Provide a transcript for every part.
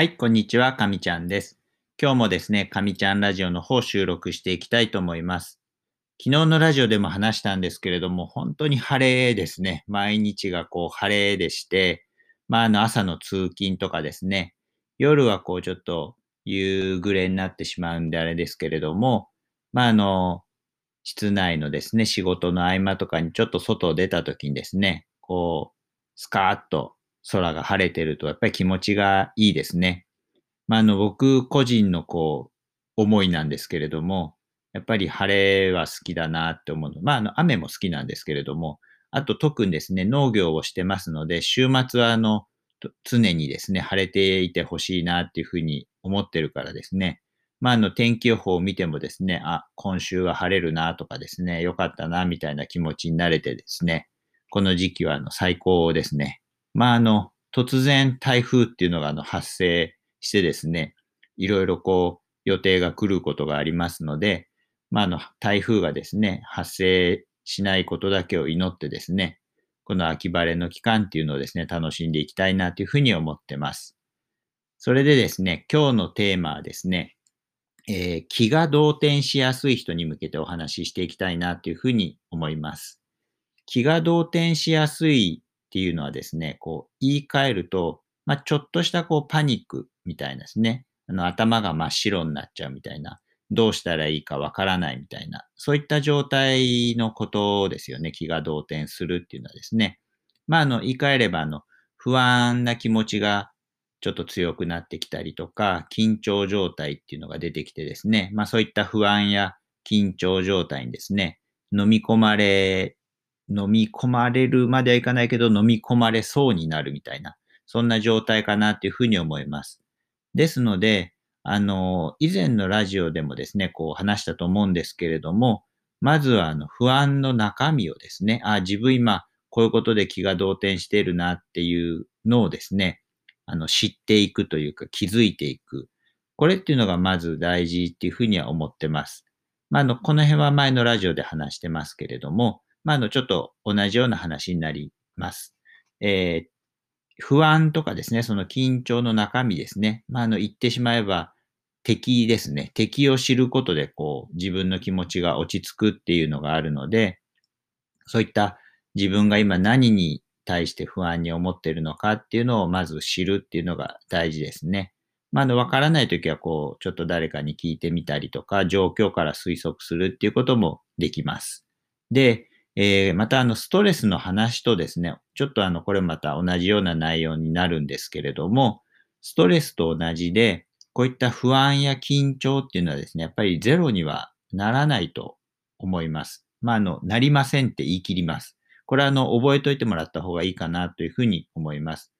はい、こんにちは、かみちゃんです。今日もですね、かみちゃんラジオの方収録していきたいと思います。昨日のラジオでも話したんですけれども、本当に晴れですね。毎日がこう晴れでして、まあ、あの朝の通勤とかですね、夜はこうちょっと夕暮れになってしまうんであれですけれども、まあ、あの、室内のですね、仕事の合間とかにちょっと外を出た時にですね、こう、スカーッと空が晴れてると、やっぱり気持ちがいいですね。まあ、あの、僕個人のこう、思いなんですけれども、やっぱり晴れは好きだなって思うの。まあ、あの、雨も好きなんですけれども、あと特にですね、農業をしてますので、週末はあの、常にですね、晴れていてほしいなっていうふうに思ってるからですね。まあ、あの、天気予報を見てもですね、あ、今週は晴れるなとかですね、よかったなみたいな気持ちになれてですね、この時期はあの最高ですね。まあ、あの、突然台風っていうのがあの発生してですね、いろいろこう予定が来ることがありますので、まあ、あの、台風がですね、発生しないことだけを祈ってですね、この秋晴れの期間っていうのをですね、楽しんでいきたいなというふうに思ってます。それでですね、今日のテーマはですね、えー、気が動転しやすい人に向けてお話ししていきたいなというふうに思います。気が動転しやすいっていうのはですね、こう言い換えると、まあ、ちょっとしたこうパニックみたいなですね、あの頭が真っ白になっちゃうみたいな、どうしたらいいかわからないみたいな、そういった状態のことですよね。気が動転するっていうのはですね。まあ、あの、言い換えれば、あの、不安な気持ちがちょっと強くなってきたりとか、緊張状態っていうのが出てきてですね、まあそういった不安や緊張状態にですね、飲み込まれ飲み込まれるまではいかないけど、飲み込まれそうになるみたいな、そんな状態かなっていうふうに思います。ですので、あの、以前のラジオでもですね、こう話したと思うんですけれども、まずはあの不安の中身をですね、あ、自分今こういうことで気が動転しているなっていうのをですね、あの知っていくというか気づいていく。これっていうのがまず大事っていうふうには思ってます。まあ、あの、この辺は前のラジオで話してますけれども、まあ、あの、ちょっと同じような話になります。えー、不安とかですね、その緊張の中身ですね。まあ、あの、言ってしまえば、敵ですね。敵を知ることで、こう、自分の気持ちが落ち着くっていうのがあるので、そういった自分が今何に対して不安に思っているのかっていうのをまず知るっていうのが大事ですね。まあ、あの、わからないときは、こう、ちょっと誰かに聞いてみたりとか、状況から推測するっていうこともできます。で、えー、またあのストレスの話とですね、ちょっとあのこれまた同じような内容になるんですけれども、ストレスと同じで、こういった不安や緊張っていうのはですね、やっぱりゼロにはならないと思います。まあ、あの、なりませんって言い切ります。これはあの、覚えておいてもらった方がいいかなというふうに思います。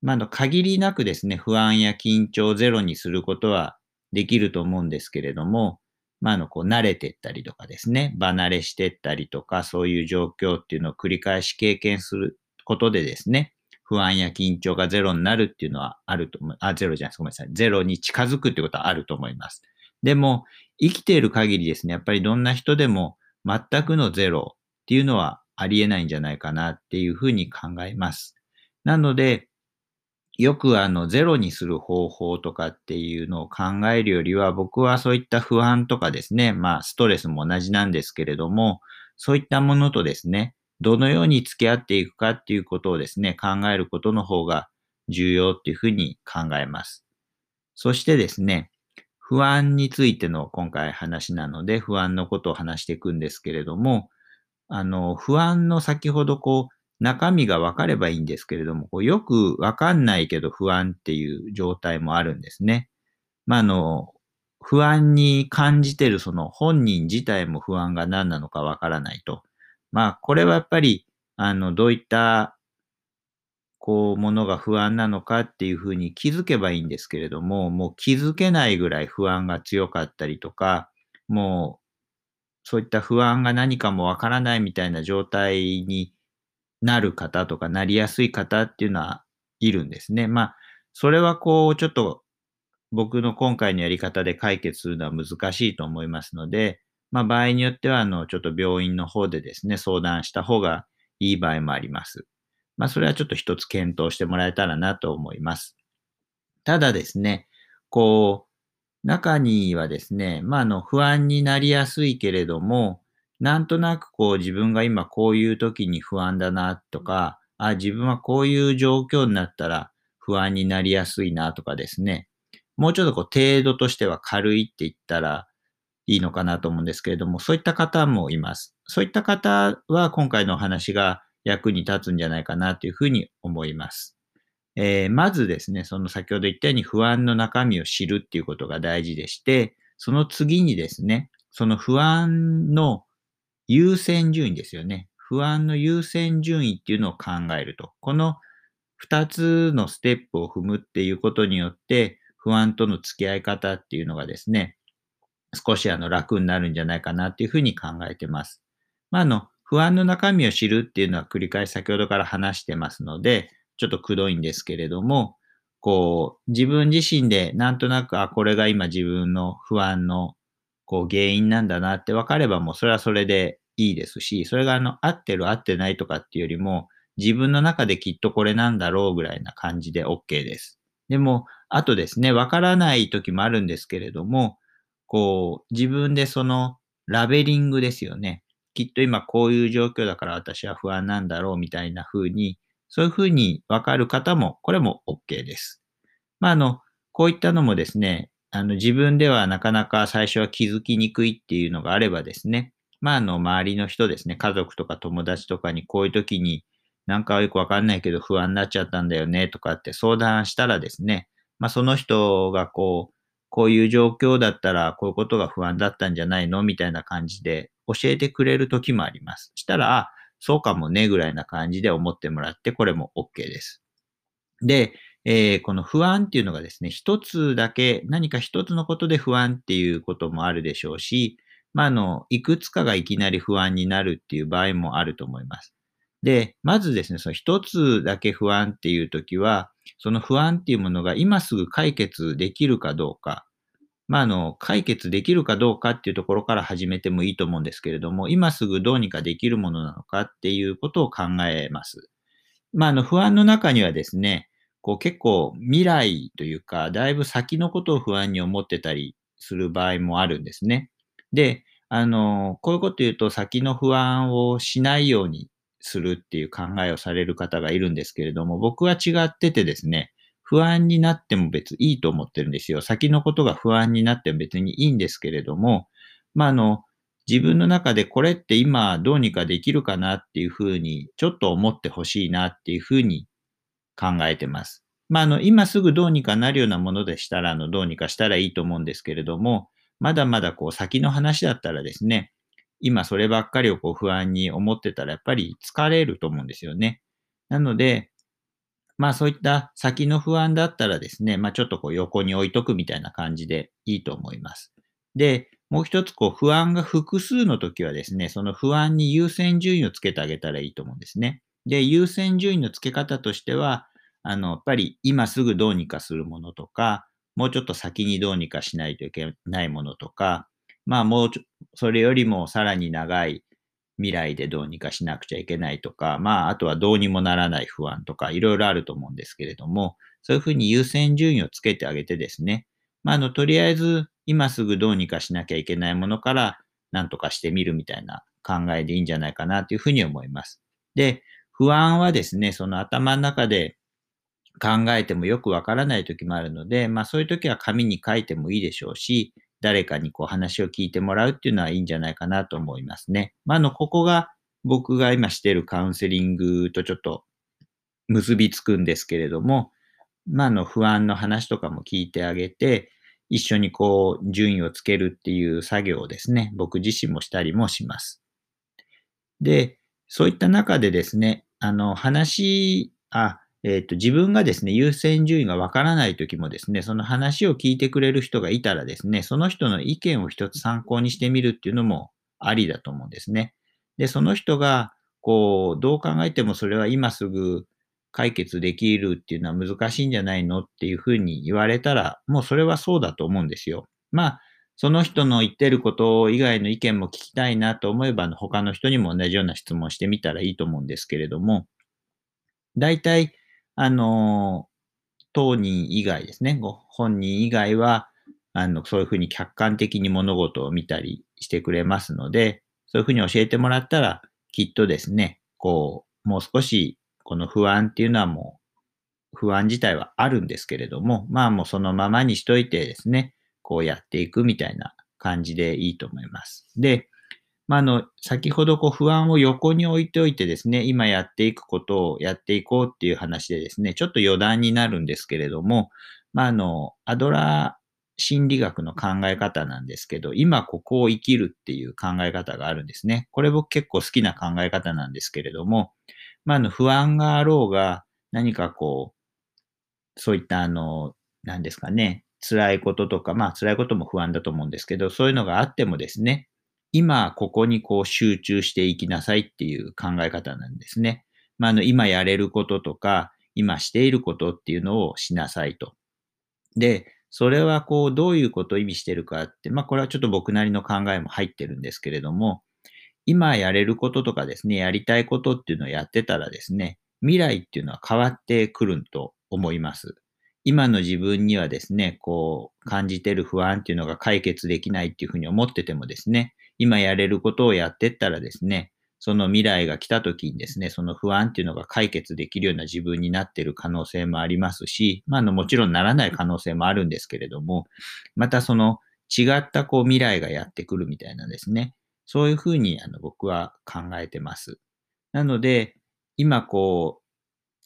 まあ、あの、限りなくですね、不安や緊張をゼロにすることはできると思うんですけれども、まあ、あの、こう、慣れてったりとかですね、離れしてったりとか、そういう状況っていうのを繰り返し経験することでですね、不安や緊張がゼロになるっていうのはあると思う。あ、ゼロじゃないです。ごめんなさい。ゼロに近づくってことはあると思います。でも、生きている限りですね、やっぱりどんな人でも全くのゼロっていうのはありえないんじゃないかなっていうふうに考えます。なので、よくあのゼロにする方法とかっていうのを考えるよりは、僕はそういった不安とかですね、まあストレスも同じなんですけれども、そういったものとですね、どのように付き合っていくかっていうことをですね、考えることの方が重要っていうふうに考えます。そしてですね、不安についての今回話なので、不安のことを話していくんですけれども、あの、不安の先ほどこう、中身が分かればいいんですけれども、こうよく分かんないけど不安っていう状態もあるんですね。まあ、あの、不安に感じてるその本人自体も不安が何なのか分からないと。まあ、これはやっぱり、あの、どういった、こう、ものが不安なのかっていうふうに気づけばいいんですけれども、もう気づけないぐらい不安が強かったりとか、もう、そういった不安が何かもわからないみたいな状態になる方とかなりやすい方っていうのはいるんですね。まあ、それはこう、ちょっと僕の今回のやり方で解決するのは難しいと思いますので、まあ、場合によっては、あの、ちょっと病院の方でですね、相談した方がいい場合もあります。まあ、それはちょっと一つ検討してもらえたらなと思います。ただですね、こう、中にはですね、まあ、あの、不安になりやすいけれども、なんとなくこう自分が今こういう時に不安だなとか、あ、自分はこういう状況になったら不安になりやすいなとかですね、もうちょっとこう程度としては軽いって言ったらいいのかなと思うんですけれども、そういった方もいます。そういった方は今回のお話が役に立つんじゃないかなというふうに思います。えー、まずですね、その先ほど言ったように不安の中身を知るっていうことが大事でして、その次にですね、その不安の優先順位ですよね。不安の優先順位っていうのを考えると。この二つのステップを踏むっていうことによって、不安との付き合い方っていうのがですね、少しあの楽になるんじゃないかなっていうふうに考えてます。まあ、あの、不安の中身を知るっていうのは繰り返し先ほどから話してますので、ちょっとくどいんですけれども、こう、自分自身でなんとなく、あ、これが今自分の不安のこう原因なんだなって分かればもうそれはそれでいいですし、それがあの合ってる合ってないとかっていうよりも、自分の中できっとこれなんだろうぐらいな感じで OK です。でも、あとですね、分からない時もあるんですけれども、こう、自分でそのラベリングですよね。きっと今こういう状況だから私は不安なんだろうみたいな風に、そういう風に分かる方も、これも OK です。まあ、あの、こういったのもですね、あの、自分ではなかなか最初は気づきにくいっていうのがあればですね、まあ、あの、周りの人ですね、家族とか友達とかにこういう時になんかよくわかんないけど不安になっちゃったんだよねとかって相談したらですね、まあ、その人がこう、こういう状況だったらこういうことが不安だったんじゃないの？みたいな感じで教えてくれる時もあります。したら、あ、そうかもねぐらいな感じで思ってもらって、これも OK です。で、えー、この不安っていうのがですね、一つだけ、何か一つのことで不安っていうこともあるでしょうし、まあ、あの、いくつかがいきなり不安になるっていう場合もあると思います。で、まずですね、その一つだけ不安っていうときは、その不安っていうものが今すぐ解決できるかどうか、まあ、あの、解決できるかどうかっていうところから始めてもいいと思うんですけれども、今すぐどうにかできるものなのかっていうことを考えます。まあ、あの、不安の中にはですね、こう結構未来というか、だいぶ先のことを不安に思ってたりする場合もあるんですね。で、あの、こういうこと言うと先の不安をしないようにするっていう考えをされる方がいるんですけれども、僕は違っててですね、不安になっても別にいいと思ってるんですよ。先のことが不安になっても別にいいんですけれども、まあ、あの、自分の中でこれって今どうにかできるかなっていうふうにちょっと思ってほしいなっていうふうに考えてます。まあ、あの、今すぐどうにかなるようなものでしたら、あの、どうにかしたらいいと思うんですけれども、まだまだこう先の話だったらですね、今そればっかりをこう不安に思ってたらやっぱり疲れると思うんですよね。なので、まあそういった先の不安だったらですね、まあちょっとこう横に置いとくみたいな感じでいいと思います。で、もう一つこう不安が複数の時はですね、その不安に優先順位をつけてあげたらいいと思うんですね。で、優先順位の付け方としては、あの、やっぱり今すぐどうにかするものとか、もうちょっと先にどうにかしないといけないものとか、まあもうそれよりもさらに長い未来でどうにかしなくちゃいけないとか、まああとはどうにもならない不安とかいろいろあると思うんですけれども、そういうふうに優先順位をつけてあげてですね、まああのとりあえず今すぐどうにかしなきゃいけないものから何とかしてみるみたいな考えでいいんじゃないかなというふうに思います。で、不安はですね、その頭の中で考えてもよくわからない時もあるので、まあそういう時は紙に書いてもいいでしょうし、誰かにこう話を聞いてもらうっていうのはいいんじゃないかなと思いますね。まあ、あの、ここが僕が今してるカウンセリングとちょっと結びつくんですけれども、まあ、あの、不安の話とかも聞いてあげて、一緒にこう、順位をつけるっていう作業をですね、僕自身もしたりもします。で、そういった中でですね、あの、話、あ、えっ、と、自分がですね、優先順位がわからないときもですね、その話を聞いてくれる人がいたらですね、その人の意見を一つ参考にしてみるっていうのもありだと思うんですね。で、その人が、こう、どう考えてもそれは今すぐ解決できるっていうのは難しいんじゃないのっていうふうに言われたら、もうそれはそうだと思うんですよ。まあ、その人の言ってること以外の意見も聞きたいなと思えば、他の人にも同じような質問してみたらいいと思うんですけれども、大体、あの、当人以外ですね、ご本人以外は、あの、そういうふうに客観的に物事を見たりしてくれますので、そういうふうに教えてもらったら、きっとですね、こう、もう少し、この不安っていうのはもう、不安自体はあるんですけれども、まあもうそのままにしといてですね、こうやっていくみたいな感じでいいと思います。で、まあ、あの、先ほどこう不安を横に置いておいてですね、今やっていくことをやっていこうっていう話でですね、ちょっと余談になるんですけれども、まあ、あの、アドラー心理学の考え方なんですけど、今ここを生きるっていう考え方があるんですね。これ僕結構好きな考え方なんですけれども、まあ、あの、不安があろうが、何かこう、そういったあの、何ですかね、辛いこととか、まあ辛いことも不安だと思うんですけど、そういうのがあってもですね、今ここにこう集中していきなさいっていう考え方なんですね。まあ、あの、今やれることとか、今していることっていうのをしなさいと。で、それはこう、どういうことを意味してるかって、まあ、これはちょっと僕なりの考えも入ってるんですけれども、今やれることとかですね、やりたいことっていうのをやってたらですね、未来っていうのは変わってくると思います。今の自分にはですね、こう、感じてる不安っていうのが解決できないっていうふうに思っててもですね、今やれることをやってったらですね、その未来が来た時にですね、その不安っていうのが解決できるような自分になっている可能性もありますし、まあ、の、もちろんならない可能性もあるんですけれども、またその違ったこう未来がやってくるみたいなですね、そういうふうにあの僕は考えてます。なので、今こう、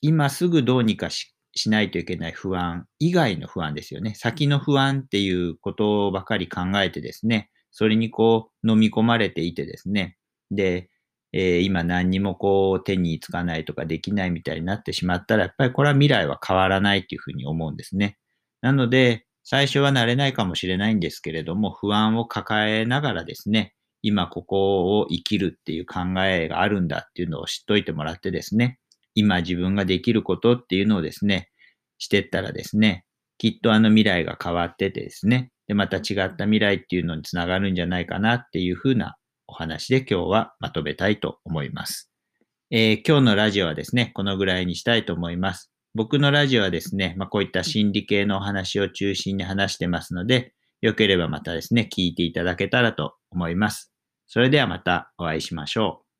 今すぐどうにかししないといけない不安以外の不安ですよね。先の不安っていうことばかり考えてですね、それにこう飲み込まれていてですね。で、えー、今何にもこう手につかないとかできないみたいになってしまったら、やっぱりこれは未来は変わらないっていうふうに思うんですね。なので、最初はなれないかもしれないんですけれども、不安を抱えながらですね、今ここを生きるっていう考えがあるんだっていうのを知っといてもらってですね、今自分ができることっていうのをですね、してったらですね、きっとあの未来が変わっててですね、で、また違った未来っていうのにつながるんじゃないかなっていうふうなお話で今日はまとめたいと思います。えー、今日のラジオはですね、このぐらいにしたいと思います。僕のラジオはですね、まあ、こういった心理系のお話を中心に話してますので、よければまたですね、聞いていただけたらと思います。それではまたお会いしましょう。